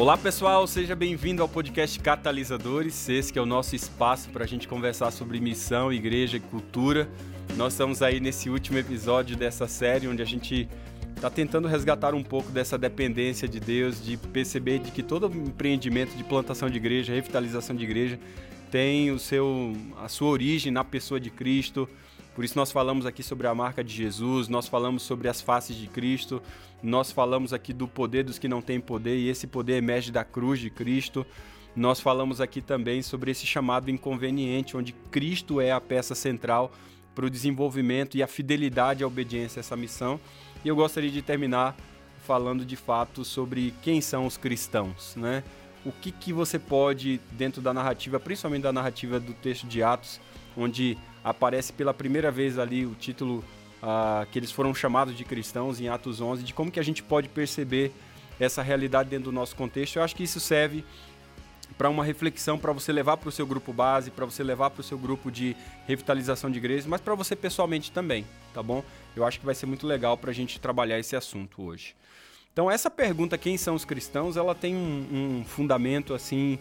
Olá pessoal, seja bem-vindo ao podcast Catalisadores. Esse é o nosso espaço para a gente conversar sobre missão, igreja e cultura. Nós estamos aí nesse último episódio dessa série onde a gente está tentando resgatar um pouco dessa dependência de Deus, de perceber de que todo empreendimento de plantação de igreja, revitalização de igreja, tem o seu, a sua origem na pessoa de Cristo. Por isso nós falamos aqui sobre a marca de Jesus, nós falamos sobre as faces de Cristo, nós falamos aqui do poder dos que não têm poder e esse poder emerge da cruz de Cristo. Nós falamos aqui também sobre esse chamado inconveniente, onde Cristo é a peça central para o desenvolvimento e a fidelidade e a obediência a essa missão. E eu gostaria de terminar falando de fato sobre quem são os cristãos, né? O que, que você pode, dentro da narrativa, principalmente da narrativa do texto de Atos, onde aparece pela primeira vez ali o título uh, que eles foram chamados de cristãos em Atos 11, de como que a gente pode perceber essa realidade dentro do nosso contexto. Eu acho que isso serve para uma reflexão para você levar para o seu grupo base, para você levar para o seu grupo de revitalização de igrejas, mas para você pessoalmente também, tá bom? Eu acho que vai ser muito legal para a gente trabalhar esse assunto hoje. Então essa pergunta, quem são os cristãos, ela tem um, um fundamento assim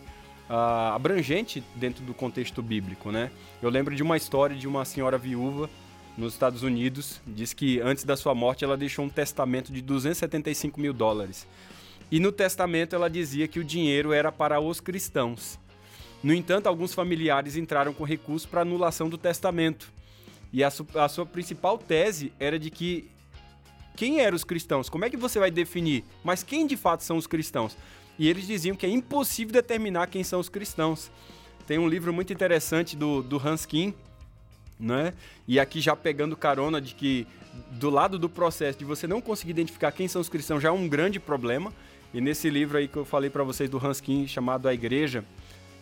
uh, abrangente dentro do contexto bíblico, né? Eu lembro de uma história de uma senhora viúva nos Estados Unidos, diz que antes da sua morte ela deixou um testamento de 275 mil dólares. E no testamento ela dizia que o dinheiro era para os cristãos. No entanto, alguns familiares entraram com recurso para anulação do testamento. E a, su a sua principal tese era de que quem eram os cristãos? Como é que você vai definir? Mas quem de fato são os cristãos? E eles diziam que é impossível determinar quem são os cristãos. Tem um livro muito interessante do, do Hans Kim, né? E aqui já pegando carona de que do lado do processo de você não conseguir identificar quem são os cristãos já é um grande problema. E nesse livro aí que eu falei para vocês do Hans Kim, chamado A Igreja,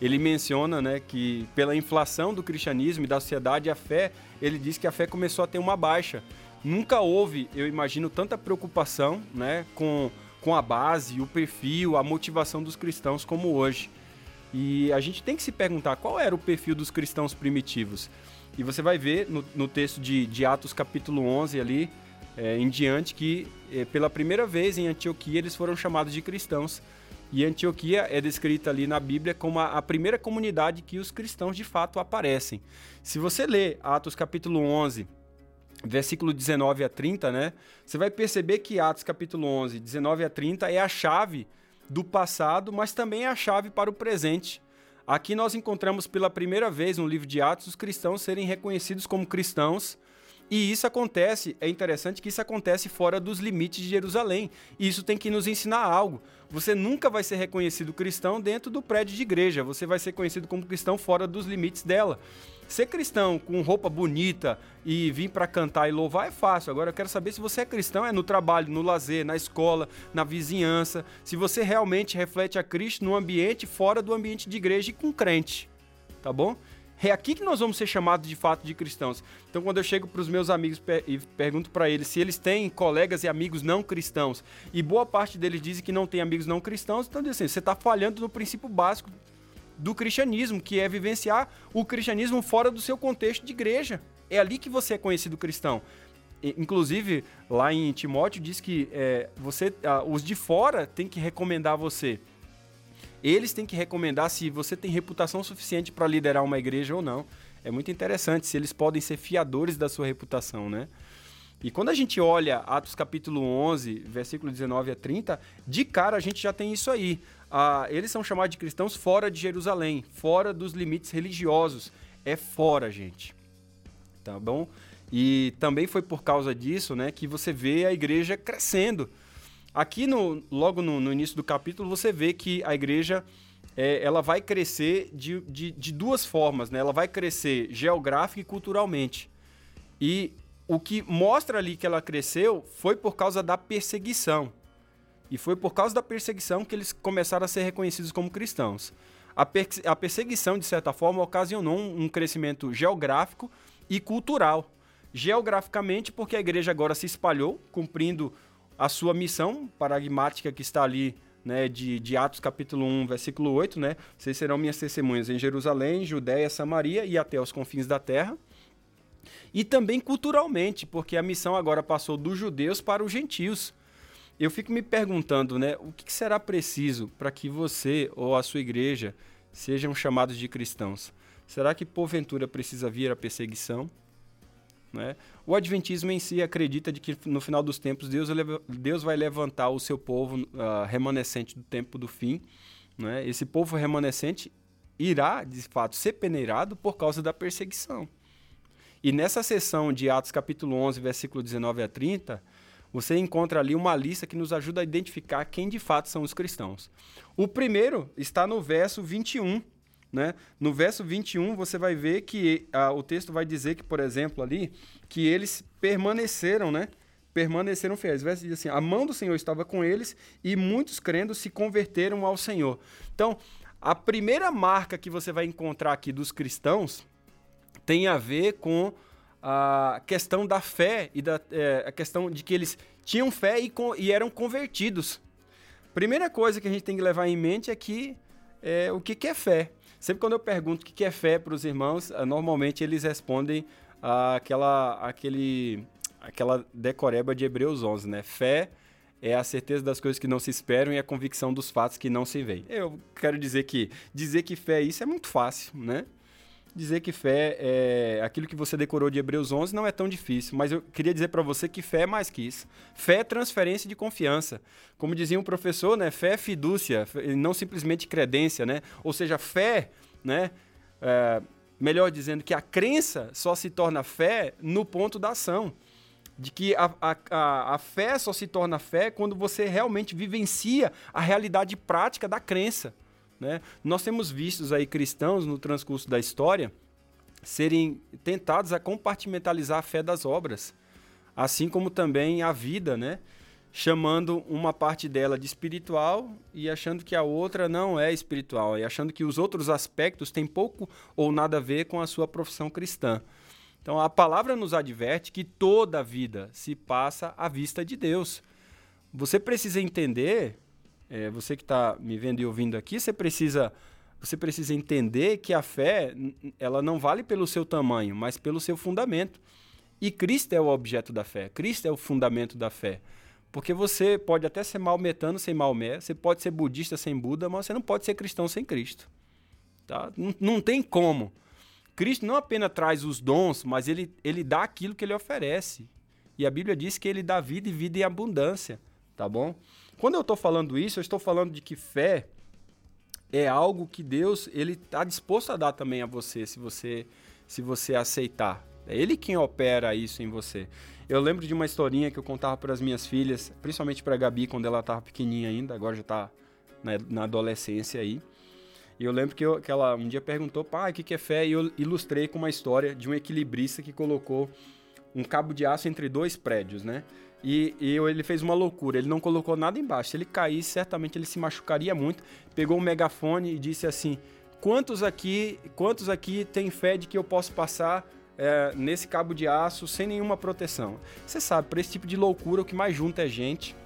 ele menciona, né, que pela inflação do cristianismo e da sociedade, a fé, ele diz que a fé começou a ter uma baixa. Nunca houve, eu imagino, tanta preocupação, né, com com a base, o perfil, a motivação dos cristãos como hoje. E a gente tem que se perguntar qual era o perfil dos cristãos primitivos. E você vai ver no, no texto de, de, Atos capítulo 11 ali, é, em diante, que é, pela primeira vez em Antioquia eles foram chamados de cristãos. E Antioquia é descrita ali na Bíblia como a, a primeira comunidade que os cristãos de fato aparecem. Se você ler Atos capítulo 11, versículo 19 a 30, né? Você vai perceber que Atos capítulo 11, 19 a 30 é a chave do passado, mas também é a chave para o presente. Aqui nós encontramos pela primeira vez no livro de Atos os cristãos serem reconhecidos como cristãos. E isso acontece, é interessante que isso acontece fora dos limites de Jerusalém. E isso tem que nos ensinar algo. Você nunca vai ser reconhecido cristão dentro do prédio de igreja, você vai ser conhecido como cristão fora dos limites dela. Ser cristão com roupa bonita e vir para cantar e louvar é fácil. Agora eu quero saber se você é cristão é no trabalho, no lazer, na escola, na vizinhança, se você realmente reflete a Cristo no ambiente fora do ambiente de igreja e com crente. Tá bom? É aqui que nós vamos ser chamados de fato de cristãos. Então, quando eu chego para os meus amigos e pergunto para eles se eles têm colegas e amigos não cristãos, e boa parte deles dizem que não tem amigos não cristãos, então dizem assim, você está falhando no princípio básico do cristianismo, que é vivenciar o cristianismo fora do seu contexto de igreja. É ali que você é conhecido cristão. Inclusive, lá em Timóteo diz que é, você, ah, os de fora têm que recomendar você. Eles têm que recomendar se você tem reputação suficiente para liderar uma igreja ou não. É muito interessante se eles podem ser fiadores da sua reputação, né? E quando a gente olha Atos capítulo 11, versículo 19 a 30, de cara a gente já tem isso aí. Ah, eles são chamados de cristãos fora de Jerusalém, fora dos limites religiosos. É fora, gente. Tá bom? E também foi por causa disso né, que você vê a igreja crescendo. Aqui, no, logo no, no início do capítulo, você vê que a igreja é, ela vai crescer de, de, de duas formas. Né? Ela vai crescer geográfica e culturalmente. E o que mostra ali que ela cresceu foi por causa da perseguição. E foi por causa da perseguição que eles começaram a ser reconhecidos como cristãos. A, a perseguição, de certa forma, ocasionou um crescimento geográfico e cultural. Geograficamente, porque a igreja agora se espalhou, cumprindo a sua missão paradigmática que está ali né, de, de, Atos capítulo 1, versículo 8, né? Vocês serão minhas testemunhas em Jerusalém, Judéia, Samaria e até os confins da terra. E também culturalmente, porque a missão agora passou dos judeus para os gentios. Eu fico me perguntando, né, o que será preciso para que você ou a sua igreja sejam chamados de cristãos? Será que porventura precisa vir a perseguição? Né? O Adventismo em si acredita de que no final dos tempos Deus, Deus vai levantar o seu povo uh, remanescente do tempo do fim. Né? Esse povo remanescente irá, de fato, ser peneirado por causa da perseguição. E nessa sessão de Atos capítulo 11, versículo 19 a 30, você encontra ali uma lista que nos ajuda a identificar quem de fato são os cristãos. O primeiro está no verso 21. Né? No verso 21, você vai ver que ah, o texto vai dizer que, por exemplo, ali, que eles permaneceram, né? Permaneceram fiéis. O verso diz assim: a mão do Senhor estava com eles e muitos crendo se converteram ao Senhor. Então, a primeira marca que você vai encontrar aqui dos cristãos tem a ver com a questão da fé e da é, a questão de que eles tinham fé e, e, eram convertidos. Primeira coisa que a gente tem que levar em mente é que é, o que, que é fé. Sempre quando eu pergunto o que, que é fé para os irmãos, é, normalmente eles respondem aquela, aquele, aquela decoreba de Hebreus 11, né? Fé é a certeza das coisas que não se esperam e a convicção dos fatos que não se veem. Eu quero dizer que dizer que fé é isso é muito fácil, né? Dizer que fé é aquilo que você decorou de Hebreus 11 não é tão difícil, mas eu queria dizer para você que fé é mais que isso. Fé é transferência de confiança. Como dizia um professor, né, fé é fidúcia, não simplesmente credência, né? Ou seja, fé, né, é, melhor dizendo que a crença só se torna fé no ponto da ação. De que a, a, a, fé só se torna fé quando você realmente vivencia a realidade prática da crença. Né? Nós temos vistos aí cristãos no transcurso da história serem tentados a compartimentalizar a fé das obras, assim como também a vida, né? chamando uma parte dela de espiritual e achando que a outra não é espiritual, e achando que os outros aspectos têm pouco ou nada a ver com a sua profissão cristã. Então a palavra nos adverte que toda a vida se passa à vista de Deus. Você precisa entender é, você que está me vendo e ouvindo aqui, você precisa, você precisa entender que a fé ela não vale pelo seu tamanho, mas pelo seu fundamento. E Cristo é o objeto da fé. Cristo é o fundamento da fé. Porque você pode até ser maometano sem Maomé, você pode ser budista sem Buda, mas você não pode ser cristão sem Cristo. Tá? Não, não tem como. Cristo não apenas traz os dons, mas ele, ele dá aquilo que ele oferece. E a Bíblia diz que ele dá vida e vida em abundância. Tá bom? Quando eu estou falando isso, eu estou falando de que fé é algo que Deus ele está disposto a dar também a você, se você se você aceitar. É Ele quem opera isso em você. Eu lembro de uma historinha que eu contava para as minhas filhas, principalmente para a Gabi quando ela estava pequenininha ainda, agora já está na, na, adolescência aí. E eu lembro que, eu, que ela um dia perguntou, pai, o que, que é fé? E eu ilustrei com uma história de um equilibrista que colocou um cabo de aço entre dois prédios, né? E, e, ele fez uma loucura, ele não colocou nada embaixo. Se ele caísse, certamente ele se machucaria muito. Pegou um megafone e disse assim: Quantos aqui, quantos aqui têm fé de que eu posso passar é, nesse cabo de aço sem nenhuma proteção? Você sabe, para esse tipo de loucura, o que mais junta é gente.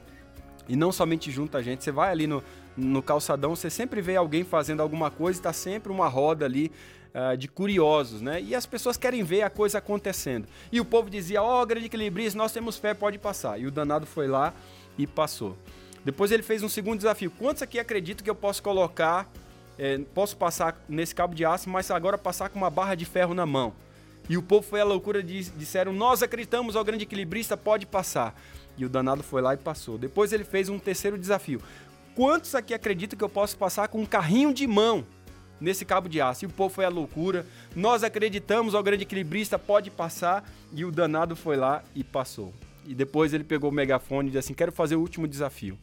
E não somente junta a gente, você vai ali no, no calçadão, você sempre vê alguém fazendo alguma coisa, está sempre uma roda ali uh, de curiosos, né? E as pessoas querem ver a coisa acontecendo. E o povo dizia: Ó, oh, grande equilibrista, nós temos fé, pode passar. E o danado foi lá e passou. Depois ele fez um segundo desafio: quantos aqui acreditam que eu posso colocar, é, posso passar nesse cabo de aço, mas agora passar com uma barra de ferro na mão? E o povo foi à loucura e disseram: Nós acreditamos, ao grande equilibrista, pode passar. E o danado foi lá e passou. Depois ele fez um terceiro desafio: Quantos aqui acreditam que eu posso passar com um carrinho de mão? Nesse cabo de aço. E o povo foi à loucura. Nós acreditamos, ao grande equilibrista pode passar. E o danado foi lá e passou. E depois ele pegou o megafone e disse assim: Quero fazer o último desafio.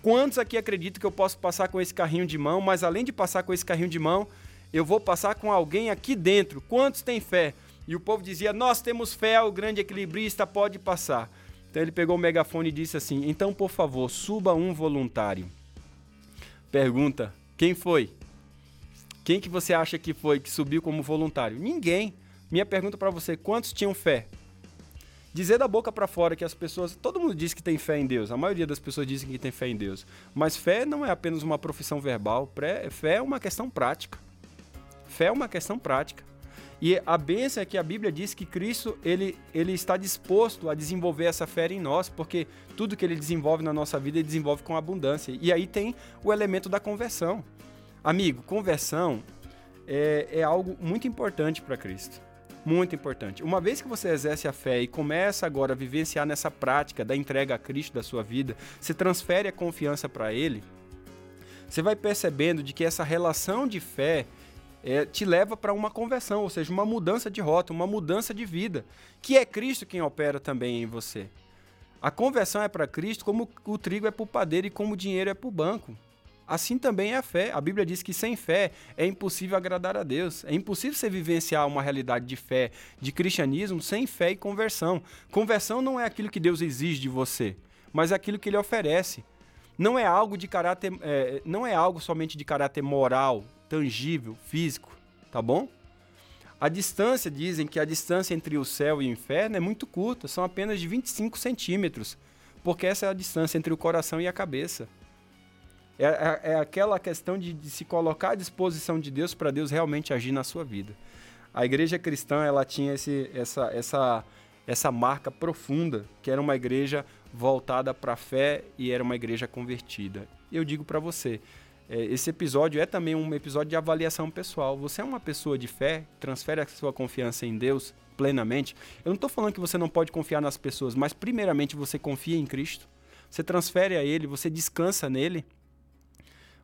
Quantos aqui acreditam que eu posso passar com esse carrinho de mão, mas além de passar com esse carrinho de mão, eu vou passar com alguém aqui dentro? Quantos têm fé? E o povo dizia: Nós temos fé, o grande equilibrista pode passar. Então ele pegou o megafone e disse assim: Então, por favor, suba um voluntário. Pergunta: Quem foi? Quem que você acha que foi que subiu como voluntário? Ninguém. Minha pergunta para você, quantos tinham fé? Dizer da boca para fora que as pessoas, todo mundo diz que tem fé em Deus. A maioria das pessoas dizem que tem fé em Deus. Mas fé não é apenas uma profissão verbal, fé é uma questão prática. Fé é uma questão prática. E a bênção é que a Bíblia diz que Cristo ele, ele está disposto a desenvolver essa fé em nós, porque tudo que ele desenvolve na nossa vida, ele desenvolve com abundância. E aí tem o elemento da conversão. Amigo, conversão é, é algo muito importante para Cristo. Muito importante. Uma vez que você exerce a fé e começa agora a vivenciar nessa prática da entrega a Cristo da sua vida, você transfere a confiança para Ele, você vai percebendo de que essa relação de fé é, te leva para uma conversão, ou seja, uma mudança de rota, uma mudança de vida, que é Cristo quem opera também em você. A conversão é para Cristo como o trigo é para o padeiro e como o dinheiro é para o banco. Assim também é a fé. A Bíblia diz que sem fé é impossível agradar a Deus. É impossível você vivenciar uma realidade de fé, de cristianismo, sem fé e conversão. Conversão não é aquilo que Deus exige de você, mas é aquilo que Ele oferece. Não é algo de caráter, é, não é algo somente de caráter moral, tangível, físico, tá bom? A distância, dizem que a distância entre o céu e o inferno é muito curta, são apenas de 25 centímetros, porque essa é a distância entre o coração e a cabeça. É, é, é aquela questão de, de, se colocar à disposição de Deus para Deus realmente agir na sua vida. A igreja cristã ela tinha esse, essa, essa, essa marca profunda, que era uma igreja voltada para a fé e era uma igreja convertida. Eu digo para você, é, esse episódio é também um episódio de avaliação pessoal. Você é uma pessoa de fé, transfere a sua confiança em Deus plenamente. Eu não estou falando que você não pode confiar nas pessoas, mas primeiramente você confia em Cristo. Você transfere a Ele, você descansa nele.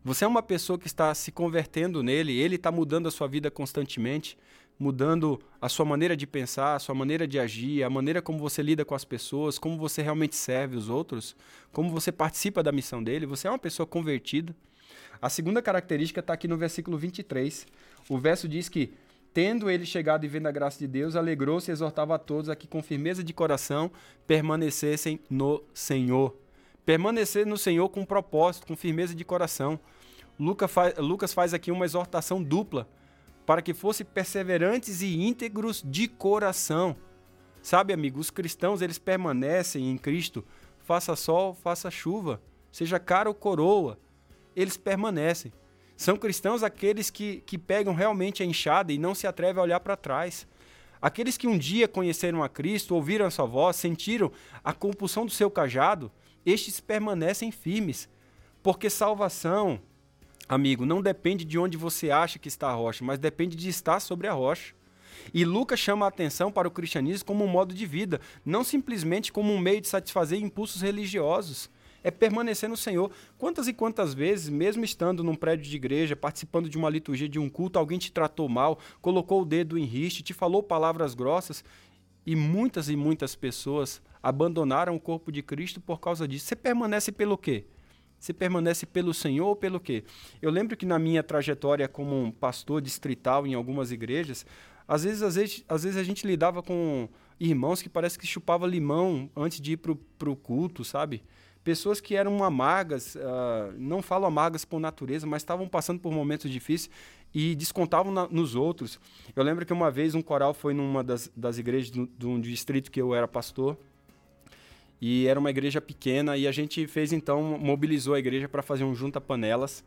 Você é uma pessoa que está se convertendo nele, ele está mudando a sua vida constantemente, mudando a sua maneira de pensar, a sua maneira de agir, a maneira como você lida com as pessoas, como você realmente serve os outros, como você participa da missão dele. Você é uma pessoa convertida. A segunda característica está aqui no versículo 23. O verso diz que, tendo ele chegado e vendo a graça de Deus, alegrou-se e exortava a todos a que, com firmeza de coração, permanecessem no Senhor. Permanecer no Senhor com propósito, com firmeza de coração. Lucas faz, Lucas faz aqui uma exortação dupla para que fossem perseverantes e íntegros de coração. Sabe, amigo, os cristãos eles permanecem em Cristo, faça sol, faça chuva, seja cara ou coroa, eles permanecem. São cristãos aqueles que, que pegam realmente a enxada e não se atrevem a olhar para trás. Aqueles que um dia conheceram a Cristo, ouviram a sua voz, sentiram a compulsão do seu cajado, estes permanecem firmes. Porque salvação, amigo, não depende de onde você acha que está a rocha, mas depende de estar sobre a rocha. E Lucas chama a atenção para o cristianismo como um modo de vida, não simplesmente como um meio de satisfazer impulsos religiosos é permanecer no Senhor. Quantas e quantas vezes, mesmo estando num prédio de igreja, participando de uma liturgia, de um culto, alguém te tratou mal, colocou o dedo em riste, te falou palavras grossas, e muitas e muitas pessoas abandonaram o corpo de Cristo por causa disso. Você permanece pelo quê? Você permanece pelo Senhor ou pelo quê? Eu lembro que na minha trajetória como um pastor distrital em algumas igrejas, às vezes, às vezes, às vezes a gente lidava com irmãos que parece que chupava limão antes de ir para o culto, sabe? pessoas que eram amargas, uh, não falo amargas por natureza, mas estavam passando por momentos difíceis e descontavam na, nos outros. Eu lembro que uma vez um coral foi numa das, das igrejas de um distrito que eu era pastor, e era uma igreja pequena, e a gente fez então, mobilizou a igreja para fazer um junta-panelas,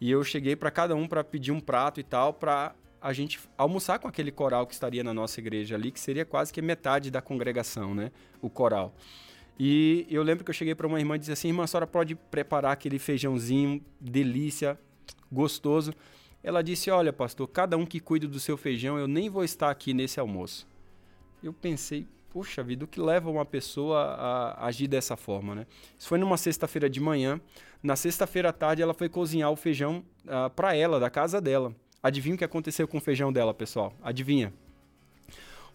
e eu cheguei para cada um para pedir um prato e tal, para a gente almoçar com aquele coral que estaria na nossa igreja ali, que seria quase que metade da congregação, né? O coral. E eu lembro que eu cheguei para uma irmã e disse assim: irmã, a senhora pode preparar aquele feijãozinho, delícia, gostoso. Ela disse: Olha, pastor, cada um que cuida do seu feijão, eu nem vou estar aqui nesse almoço. Eu pensei, puxa vida, o que leva uma pessoa a agir dessa forma, né? Isso foi numa sexta-feira de manhã. Na sexta-feira à tarde, ela foi cozinhar o feijão uh, ah, para ela, da casa dela. Adivinha o que aconteceu com o feijão dela, pessoal? Adivinha?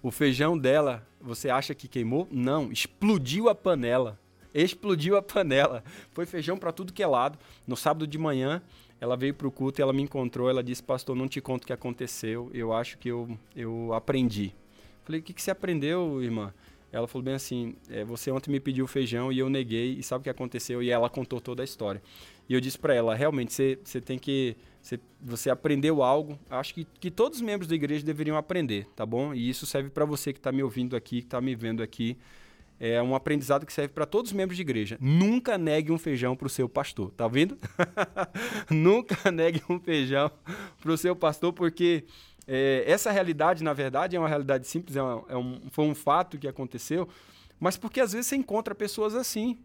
O feijão dela, você acha que queimou? Não, explodiu a panela. Explodiu a panela. Foi feijão para tudo que é lado. No sábado de manhã, ela veio para o culto e ela me encontrou. Ela disse: Pastor, não te conto o que aconteceu. Eu acho que eu, eu aprendi. Falei: O que, que você aprendeu, irmã? Ela falou bem assim: é, Você ontem me pediu feijão e eu neguei. E sabe o que aconteceu? E ela contou toda a história. E eu disse para ela: Realmente, você, você tem que você, você aprendeu algo. Acho que, que todos os membros da igreja deveriam aprender, tá bom? E isso serve para você que está me ouvindo aqui, que está me vendo aqui. É um aprendizado que serve para todos os membros de igreja. Nunca negue um feijão para o seu pastor, tá vendo? Nunca negue um feijão para o seu pastor, porque É, essa realidade, na verdade, é uma realidade simples, é, uma, é um, foi um fato que aconteceu, mas porque às vezes você encontra pessoas assim.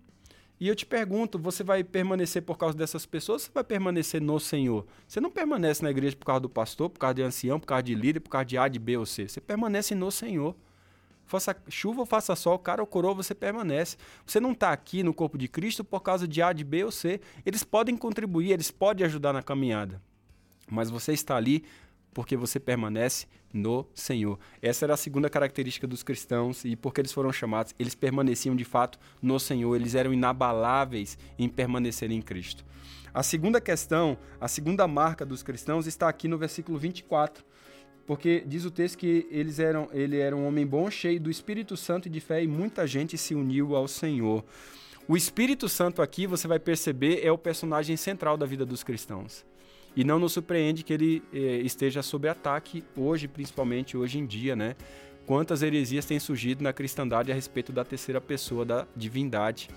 E eu te pergunto, você vai permanecer por causa dessas pessoas ou você vai permanecer no Senhor? Você não permanece na igreja por causa do pastor, por causa de ancião, por causa de líder, por causa de A, de B ou C. Você permanece no Senhor. Faça chuva ou faça sol, cara ou coroa, você permanece. Você não está aqui no corpo de Cristo por causa de A, de B ou C. Eles podem contribuir, eles podem ajudar na caminhada. Mas você está ali porque você permanece no Senhor. Essa era a segunda característica dos cristãos e porque eles foram chamados, eles permaneciam de fato no Senhor, eles eram inabaláveis em permanecer em Cristo. A segunda questão, a segunda marca dos cristãos está aqui no versículo 24. Porque diz o texto que eles eram, ele era um homem bom, cheio do Espírito Santo e de fé, e muita gente se uniu ao Senhor. O Espírito Santo aqui, você vai perceber, é o personagem central da vida dos cristãos. E não nos surpreende que ele eh, esteja sob ataque hoje, principalmente hoje em dia, né? Quantas heresias têm surgido na cristandade a respeito da terceira pessoa da divindade.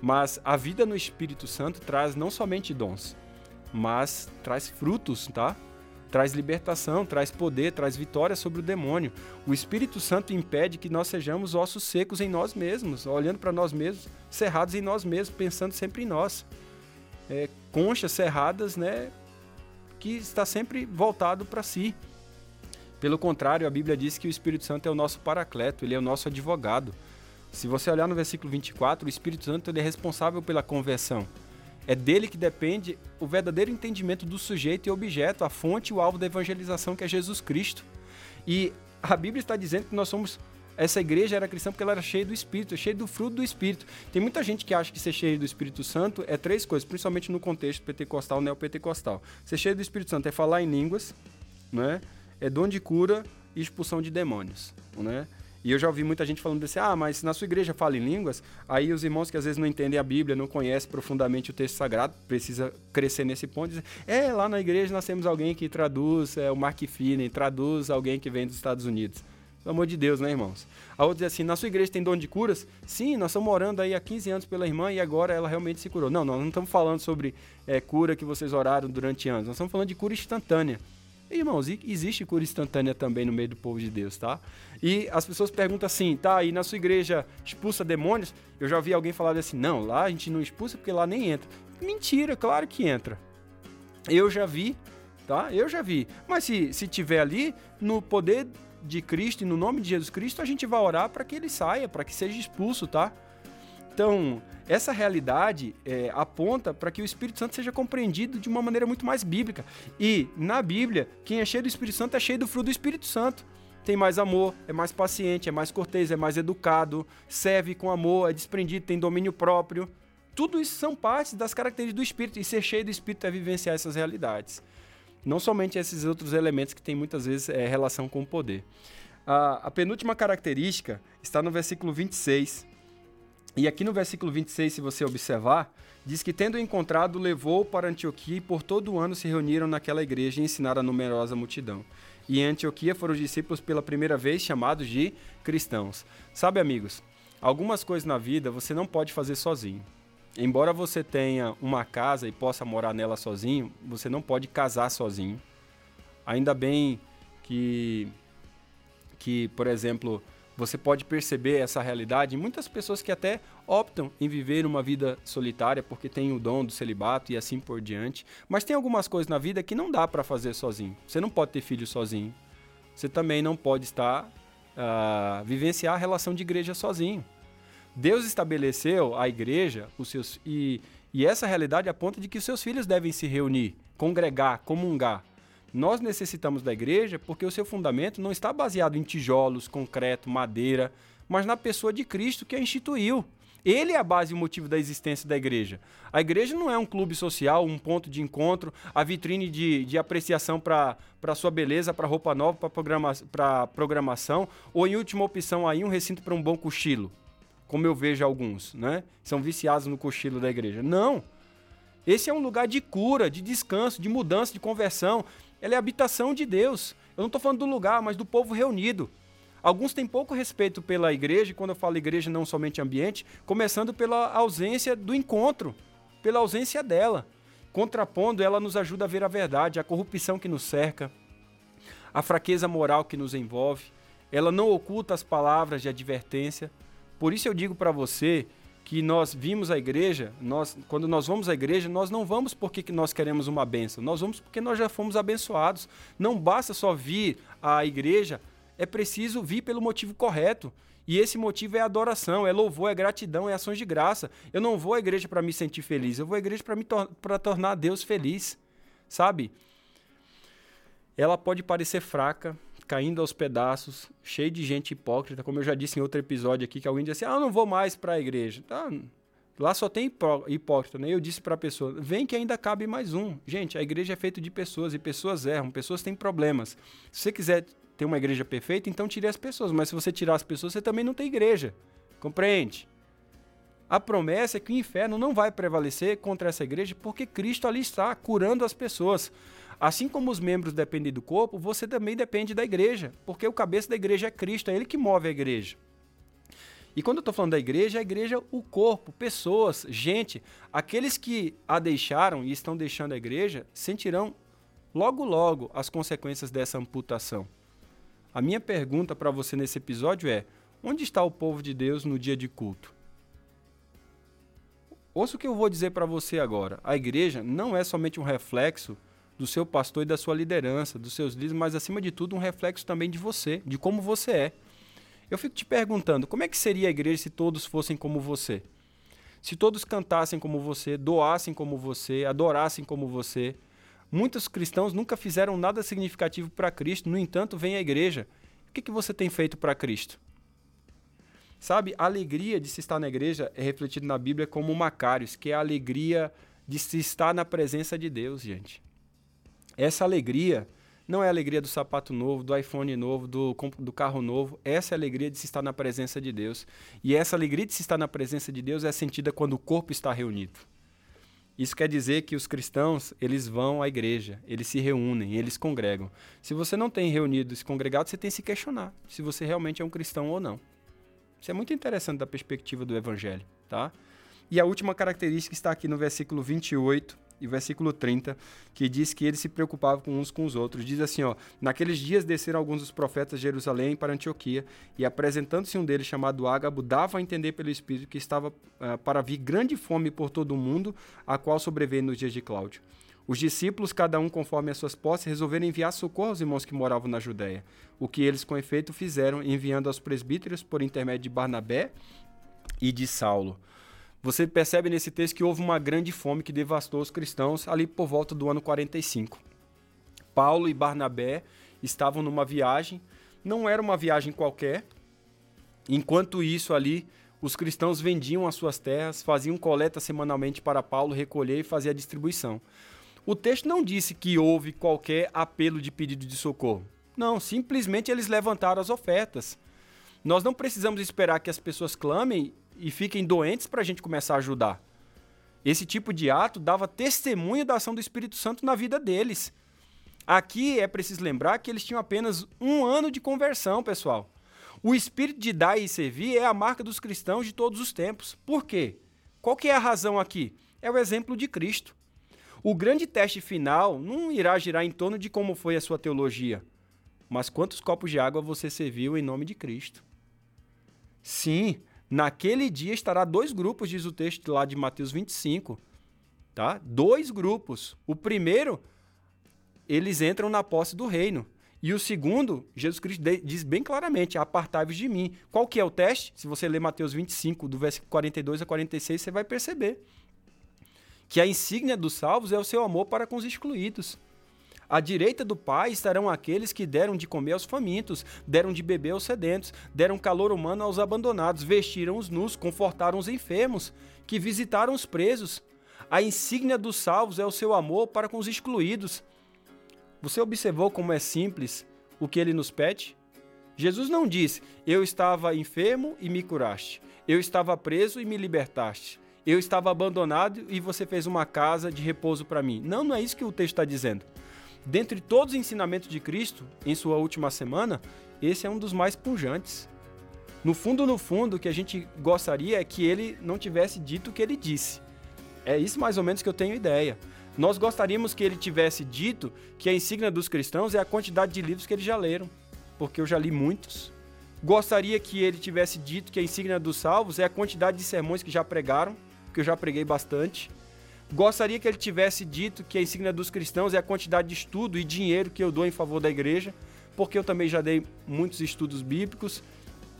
Mas a vida no Espírito Santo traz não somente dons, mas traz frutos, tá? Traz libertação, traz poder, traz vitória sobre o demônio. O Espírito Santo impede que nós sejamos ossos secos em nós mesmos, olhando para nós mesmos, cerrados em nós mesmos, pensando sempre em nós. É, conchas cerradas, né? Que está sempre voltado para si. Pelo contrário, a Bíblia diz que o Espírito Santo é o nosso paracleto, ele é o nosso advogado. Se você olhar no versículo 24, o Espírito Santo ele é responsável pela conversão. É dele que depende o verdadeiro entendimento do sujeito e objeto, a fonte e o alvo da evangelização que é Jesus Cristo. E a Bíblia está dizendo que nós somos essa igreja era cristã porque ela era cheia do Espírito, cheia do fruto do Espírito. Tem muita gente que acha que ser cheio do Espírito Santo é três coisas, principalmente no contexto pentecostal, neopentecostal. Ser cheio do Espírito Santo é falar em línguas, né? é dom de cura e expulsão de demônios. Né? E eu já ouvi muita gente falando assim: ah, mas na sua igreja fala em línguas, aí os irmãos que às vezes não entendem a Bíblia, não conhecem profundamente o texto sagrado, precisa crescer nesse ponto, dizem: é, lá na igreja nós temos alguém que traduz, é o Mark Finney, traduz alguém que vem dos Estados Unidos. Pelo amor de Deus, né, irmãos? A outra diz assim: na sua igreja tem dom de curas? Sim, nós estamos orando aí há 15 anos pela irmã e agora ela realmente se curou. Não, nós não estamos falando sobre é, cura que vocês oraram durante anos. Nós estamos falando de cura instantânea. Irmãos, existe cura instantânea também no meio do povo de Deus, tá? E as pessoas perguntam assim, tá, e na sua igreja expulsa demônios? Eu já vi alguém falar assim, não, lá a gente não expulsa porque lá nem entra. Mentira, claro que entra. Eu já vi, tá? Eu já vi. Mas se, se tiver ali, no poder de Cristo e no nome de Jesus Cristo, a gente vai orar para que ele saia, para que seja expulso, tá? Então, essa realidade é, aponta para que o Espírito Santo seja compreendido de uma maneira muito mais bíblica. E, na Bíblia, quem é cheio do Espírito Santo é cheio do fruto do Espírito Santo. Tem mais amor, é mais paciente, é mais cortês, é mais educado, serve com amor, é desprendido, tem domínio próprio. Tudo isso são partes das características do Espírito. E ser cheio do Espírito é vivenciar essas realidades. Não somente esses outros elementos que têm muitas vezes é, relação com o poder. A, a penúltima característica está no versículo 26. E aqui no versículo 26, se você observar, diz que tendo encontrado, levou para Antioquia e por todo o ano se reuniram naquela igreja e ensinaram a numerosa multidão. E em Antioquia foram os discípulos pela primeira vez chamados de cristãos. Sabe, amigos, algumas coisas na vida você não pode fazer sozinho embora você tenha uma casa e possa morar nela sozinho, você não pode casar sozinho. Ainda bem que, que por exemplo, você pode perceber essa realidade em muitas pessoas que até optam em viver uma vida solitária porque tem o dom do celibato e assim por diante. Mas tem algumas coisas na vida que não dá para fazer sozinho. Você não pode ter filho sozinho. Você também não pode estar uh, vivenciar a relação de igreja sozinho. Deus estabeleceu a igreja, os seus e, e essa realidade aponta de que os seus filhos devem se reunir, congregar, comungar. Nós necessitamos da igreja porque o seu fundamento não está baseado em tijolos, concreto, madeira, mas na pessoa de Cristo que a instituiu. Ele é a base e o motivo da existência da igreja. A igreja não é um clube social, um ponto de encontro, a vitrine de, de apreciação para sua beleza, para roupa nova, para programa, programação, ou em última opção aí um recinto para um bom cochilo como eu vejo alguns, né? São viciados no cochilo da igreja. Não! Esse é um lugar de cura, de descanso, de mudança, de conversão. Ela é a habitação de Deus. Eu não estou falando do lugar, mas do povo reunido. Alguns têm pouco respeito pela igreja, e quando eu falo igreja, não somente ambiente, começando pela ausência do encontro, pela ausência dela. Contrapondo, ela nos ajuda a ver a verdade, a corrupção que nos cerca, a fraqueza moral que nos envolve, ela não oculta as palavras de advertência. Por isso eu digo para você que nós vimos a igreja, nós, quando nós vamos à igreja, nós não vamos porque nós queremos uma benção, nós vamos porque nós já fomos abençoados. Não basta só vir à igreja, é preciso vir pelo motivo correto. E esse motivo é adoração, é louvor, é gratidão, é ações de graça. Eu não vou à igreja para me sentir feliz, eu vou à igreja para tor tornar Deus feliz, sabe? Ela pode parecer fraca, caindo aos pedaços, cheio de gente hipócrita, como eu já disse em outro episódio aqui, que alguém disse assim, ah, eu não vou mais para a igreja. Tá, lá só tem hipócrita, né? Eu disse para a pessoa, vem que ainda cabe mais um. Gente, a igreja é feita de pessoas e pessoas erram, pessoas têm problemas. Se você quiser ter uma igreja perfeita, então tire as pessoas, mas se você tirar as pessoas, você também não tem igreja. Compreende? A promessa é que o inferno não vai prevalecer contra essa igreja porque Cristo ali está curando as pessoas. Assim como os membros dependem do corpo, você também depende da igreja, porque o cabeça da igreja é Cristo, é ele que move a igreja. E quando eu estou falando da igreja, a igreja é o corpo, pessoas, gente. Aqueles que a deixaram e estão deixando a igreja sentirão logo logo as consequências dessa amputação. A minha pergunta para você nesse episódio é: onde está o povo de Deus no dia de culto? Ouça o que eu vou dizer para você agora. A igreja não é somente um reflexo do seu pastor e da sua liderança, dos seus líderes, mas acima de tudo um reflexo também de você, de como você é. Eu fico te perguntando, como é que seria a igreja se todos fossem como você? Se todos cantassem como você, doassem como você, adorassem como você. Muitos cristãos nunca fizeram nada significativo para Cristo, no entanto, vem à igreja. O que, que você tem feito para Cristo? Sabe, a alegria de se estar na igreja é refletida na Bíblia como Macários, que é a alegria de se estar na presença de Deus, gente. Essa alegria não é a alegria do sapato novo, do iPhone novo, do, do carro novo. Essa é a alegria de se estar na presença de Deus. E essa alegria de se estar na presença de Deus é sentida quando o corpo está reunido. Isso quer dizer que os cristãos, eles vão à igreja, eles se reúnem, eles congregam. Se você não tem reunido e se congregado, você tem que se questionar se você realmente é um cristão ou não. Isso é muito interessante da perspectiva do evangelho, tá? E a última característica está aqui no versículo 28 e versículo 30, que diz que eles se preocupavam com uns com os outros. Diz assim, ó: Naqueles dias desceram alguns dos profetas de Jerusalém para Antioquia, e apresentando-se um deles chamado Ágabo, dava a entender pelo espírito que estava uh, para vir grande fome por todo o mundo, a qual sobreveio nos dias de Cláudio. Os discípulos, cada um conforme as suas posses, resolveram enviar socorro aos irmãos que moravam na Judéia. O que eles com efeito fizeram, enviando aos presbíteros por intermédio de Barnabé e de Saulo. Você percebe nesse texto que houve uma grande fome que devastou os cristãos ali por volta do ano 45. Paulo e Barnabé estavam numa viagem, não era uma viagem qualquer. Enquanto isso ali, os cristãos vendiam as suas terras, faziam coleta semanalmente para Paulo recolher e fazer a distribuição. O texto não disse que houve qualquer apelo de pedido de socorro. Não, simplesmente eles levantaram as ofertas. Nós não precisamos esperar que as pessoas clamem e fiquem doentes para a gente começar a ajudar. Esse tipo de ato dava testemunho da ação do Espírito Santo na vida deles. Aqui é preciso lembrar que eles tinham apenas um ano de conversão, pessoal. O espírito de dar e servir é a marca dos cristãos de todos os tempos. Por quê? Qual que é a razão aqui? É o exemplo de Cristo. O grande teste final não irá girar em torno de como foi a sua teologia, mas quantos copos de água você serviu em nome de Cristo. Sim, Naquele dia estará dois grupos, diz o texto lá de Mateus 25. Tá? Dois grupos. O primeiro, eles entram na posse do reino. E o segundo, Jesus Cristo diz bem claramente: apartai-vos de mim. Qual que é o teste? Se você ler Mateus 25, do versículo 42 a 46, você vai perceber que a insígnia dos salvos é o seu amor para com os excluídos. À direita do Pai estarão aqueles que deram de comer aos famintos, deram de beber aos sedentos, deram calor humano aos abandonados, vestiram os nus, confortaram os enfermos, que visitaram os presos. A insígnia dos salvos é o seu amor para com os excluídos. Você observou como é simples o que ele nos pede? Jesus não disse: Eu estava enfermo e me curaste. Eu estava preso e me libertaste. Eu estava abandonado e você fez uma casa de repouso para mim. Não, não é isso que o texto está dizendo. Dentre todos os ensinamentos de Cristo, em sua última semana, esse é um dos mais pujantes. No fundo, no fundo, o que a gente gostaria é que ele não tivesse dito o que ele disse. É isso mais ou menos que eu tenho ideia. Nós gostaríamos que ele tivesse dito que a insígnia dos cristãos é a quantidade de livros que eles já leram, porque eu já li muitos. Gostaria que ele tivesse dito que a insígnia dos salvos é a quantidade de sermões que já pregaram, porque eu já preguei bastante. Gostaria que ele tivesse dito que a insígnia dos cristãos é a quantidade de estudo e dinheiro que eu dou em favor da igreja, porque eu também já dei muitos estudos bíblicos,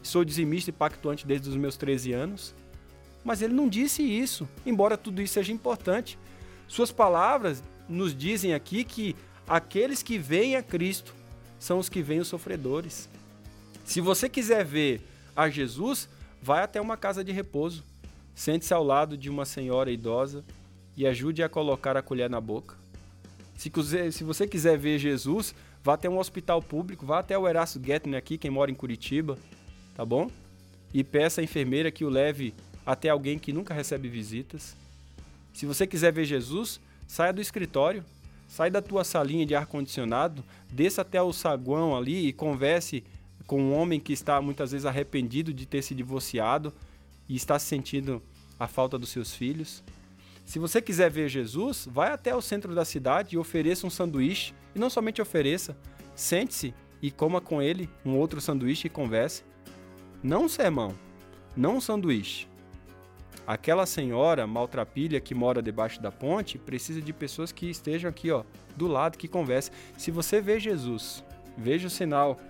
sou dizimista e pactuante desde os meus 13 anos. Mas ele não disse isso, embora tudo isso seja importante. Suas palavras nos dizem aqui que aqueles que veem a Cristo são os que veem os sofredores. Se você quiser ver a Jesus, vai até uma casa de repouso. Sente-se ao lado de uma senhora idosa e ajude a colocar a colher na boca. Se, se você quiser ver Jesus, vá até um hospital público, vá até o Erasto Gettner aqui, quem mora em Curitiba, tá bom? E peça à enfermeira que o leve até alguém que nunca recebe visitas. Se você quiser ver Jesus, saia do escritório, sai da tua salinha de ar-condicionado, desça até o saguão ali e converse com um homem que está muitas vezes arrependido de ter se divorciado e está sentindo a falta dos seus filhos. Se você quiser ver Jesus, vai até o centro da cidade e ofereça um sanduíche. E não somente ofereça, sente-se e coma com ele um outro sanduíche e converse. Não um sermão, não um sanduíche. Aquela senhora maltrapilha que mora debaixo da ponte precisa de pessoas que estejam aqui, ó, do lado, que conversem. Se você vê Jesus, veja o sinal.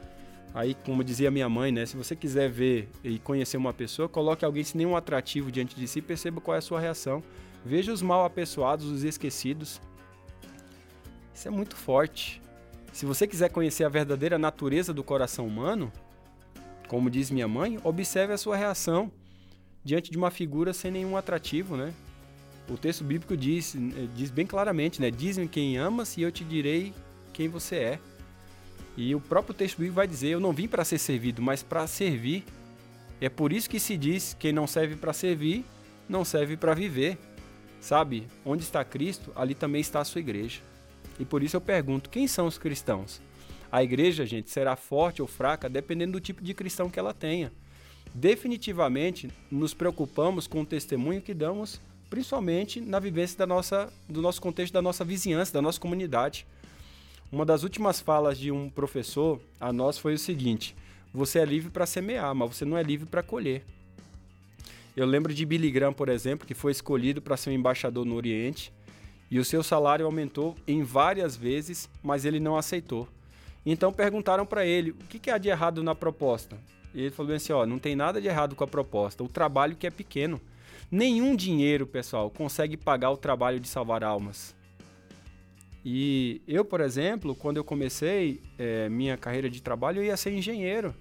Aí, como dizia minha mãe, né? Se você quiser ver e conhecer uma pessoa, coloque alguém sem nenhum atrativo diante de si e perceba qual é a sua reação. Veja os mal apessoados, os esquecidos. Isso é muito forte. Se você quiser conhecer a verdadeira natureza do coração humano, como diz minha mãe, observe a sua reação diante de uma figura sem nenhum atrativo, né? O texto bíblico diz, eh, diz bem claramente, né? Diz-me quem amas e eu te direi quem você é. E o próprio texto bíblico vai dizer: Eu não vim para ser servido, mas para servir. É por isso que se diz: quem não serve para servir, não serve para viver. Sabe? Onde está Cristo, ali também está a sua igreja. E por isso eu pergunto: quem são os cristãos? A igreja, gente, será forte ou fraca dependendo do tipo de cristão que ela tenha definitivamente nos preocupamos com o testemunho que damos, principalmente na vivência da nossa, do nosso contexto, da nossa vizinhança, da nossa comunidade. Uma das últimas falas de um professor a nós foi o seguinte: você é livre para semear, mas você não é livre para colher. Eu lembro de Billy Graham, por exemplo, que foi escolhido para ser um embaixador no Oriente e o seu salário aumentou em várias vezes, mas ele não aceitou. Então perguntaram para ele: o que, que há de errado na proposta? E ele falou assim: ó, não tem nada de errado com a proposta, o trabalho que é pequeno. Nenhum dinheiro, pessoal, consegue pagar o trabalho de salvar almas. E eu, por exemplo, quando eu comecei é, minha carreira de trabalho, eu ia ser engenheiro.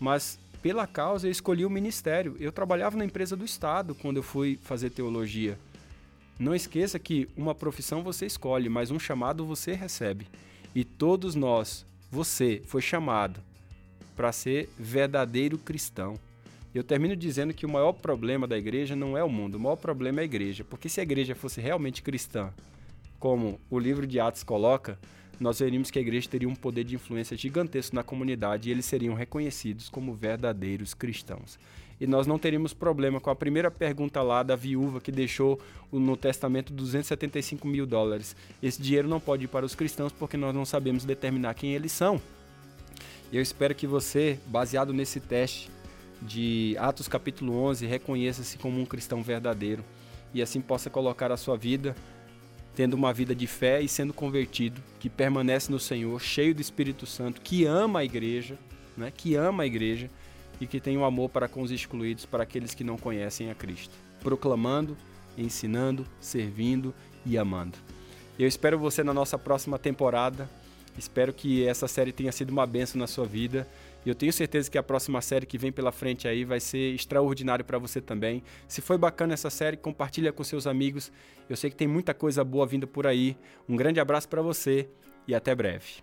Mas pela causa eu escolhi o ministério. Eu trabalhava na empresa do Estado quando eu fui fazer teologia. Não esqueça que uma profissão você escolhe, mas um chamado você recebe. E todos nós, você, foi chamado para ser verdadeiro cristão. Eu termino dizendo que o maior problema da igreja não é o mundo, o maior problema é a igreja. Porque se a igreja fosse realmente cristã, como o livro de Atos coloca, nós veríamos que a igreja teria um poder de influência gigantesco na comunidade e eles seriam reconhecidos como verdadeiros cristãos. E nós não teríamos problema com a primeira pergunta lá da viúva que deixou no testamento 275 mil dólares. Esse dinheiro não pode ir para os cristãos porque nós não sabemos determinar quem eles são. E eu espero que você, baseado nesse teste de Atos capítulo 11, reconheça-se como um cristão verdadeiro e assim possa colocar a sua vida tendo uma vida de fé e sendo convertido, que permanece no Senhor, cheio do Espírito Santo, que ama a igreja, né? que ama a igreja e que tem um amor para com os excluídos, para aqueles que não conhecem a Cristo, proclamando, ensinando, servindo e amando. Eu espero você na nossa próxima temporada Espero que essa série tenha sido uma benção na sua vida. E eu tenho certeza que a próxima série que vem pela frente aí vai ser extraordinário para você também. Se foi bacana essa série, compartilha com seus amigos. Eu sei que tem muita coisa boa vindo por aí. Um grande abraço para você e até breve.